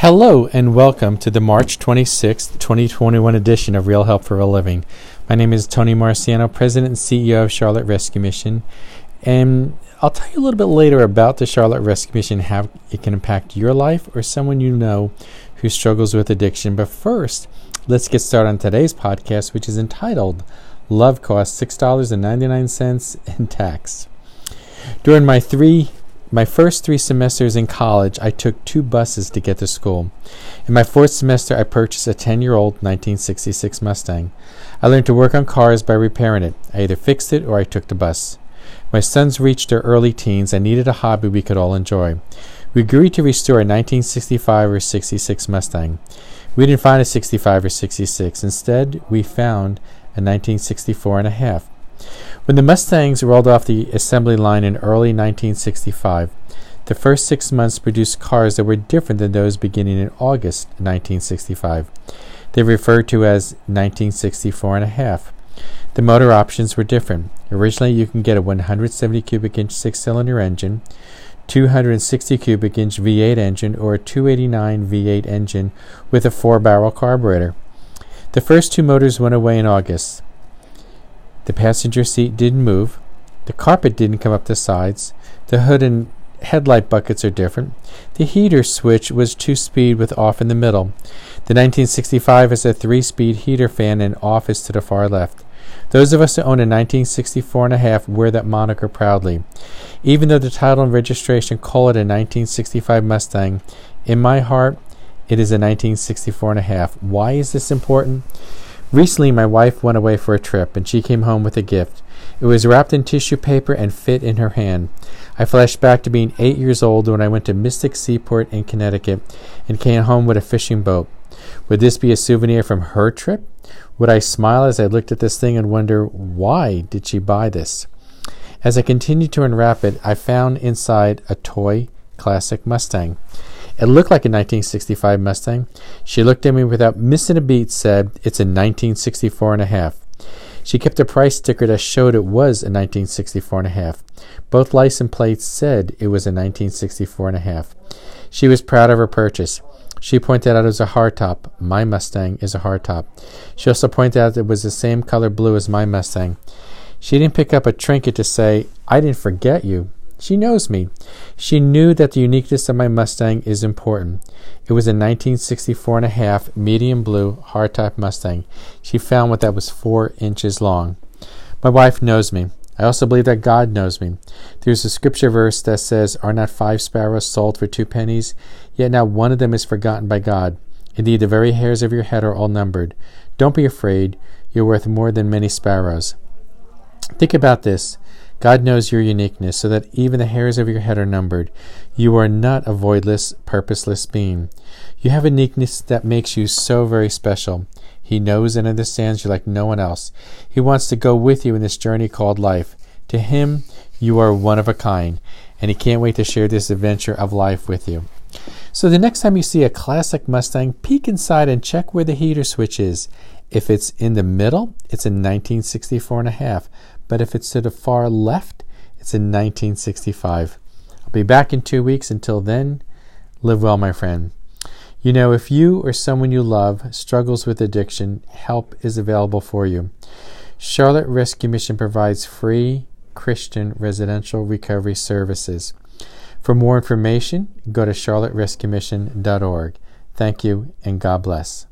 Hello and welcome to the March 26th, 2021 edition of Real Help for a Living. My name is Tony Marciano, President and CEO of Charlotte Rescue Mission, and I'll tell you a little bit later about the Charlotte Rescue Mission, how it can impact your life or someone you know who struggles with addiction. But first, let's get started on today's podcast, which is entitled Love Costs $6.99 in Tax. During my three my first three semesters in college, I took two buses to get to school. In my fourth semester, I purchased a 10 year old 1966 Mustang. I learned to work on cars by repairing it. I either fixed it or I took the bus. My sons reached their early teens and needed a hobby we could all enjoy. We agreed to restore a 1965 or 66 Mustang. We didn't find a 65 or 66. Instead, we found a 1964 and a half. When the Mustangs rolled off the assembly line in early 1965, the first six months produced cars that were different than those beginning in August 1965. They referred to as 1964 and a half. The motor options were different. Originally, you can get a 170 cubic inch six cylinder engine, 260 cubic inch V8 engine, or a 289 V8 engine with a four barrel carburetor. The first two motors went away in August. The passenger seat didn't move. The carpet didn't come up the sides. The hood and headlight buckets are different. The heater switch was two speed with off in the middle. The 1965 is a three speed heater fan and off is to the far left. Those of us who own a 1964 and a half wear that moniker proudly. Even though the title and registration call it a 1965 Mustang, in my heart, it is a 1964 and a half. Why is this important? Recently, my wife went away for a trip, and she came home with a gift. It was wrapped in tissue paper and fit in her hand. I flashed back to being eight years old when I went to Mystic Seaport in Connecticut and came home with a fishing boat. Would this be a souvenir from her trip? Would I smile as I looked at this thing and wonder why did she buy this? As I continued to unwrap it, I found inside a toy classic Mustang. It looked like a 1965 Mustang. She looked at me without missing a beat, said, It's a 1964 and a half. She kept a price sticker that showed it was a 1964 and a half. Both license plates said it was a 1964 and a half. She was proud of her purchase. She pointed out it was a hardtop. My Mustang is a hardtop. She also pointed out it was the same color blue as my Mustang. She didn't pick up a trinket to say, I didn't forget you. She knows me. She knew that the uniqueness of my Mustang is important. It was a 1964 and a half medium blue hardtop Mustang. She found one that was four inches long. My wife knows me. I also believe that God knows me. There's a scripture verse that says, Are not five sparrows sold for two pennies? Yet not one of them is forgotten by God. Indeed, the very hairs of your head are all numbered. Don't be afraid. You're worth more than many sparrows. Think about this. God knows your uniqueness so that even the hairs of your head are numbered. You are not a voidless, purposeless being. You have a uniqueness that makes you so very special. He knows and understands you like no one else. He wants to go with you in this journey called life. To him, you are one of a kind, and he can't wait to share this adventure of life with you. So the next time you see a classic Mustang, peek inside and check where the heater switch is. If it's in the middle, it's a 1964 and a half but if it's to the far left, it's in 1965. I'll be back in two weeks. Until then, live well, my friend. You know, if you or someone you love struggles with addiction, help is available for you. Charlotte Rescue Mission provides free Christian residential recovery services. For more information, go to charlotterescuemission.org. Thank you and God bless.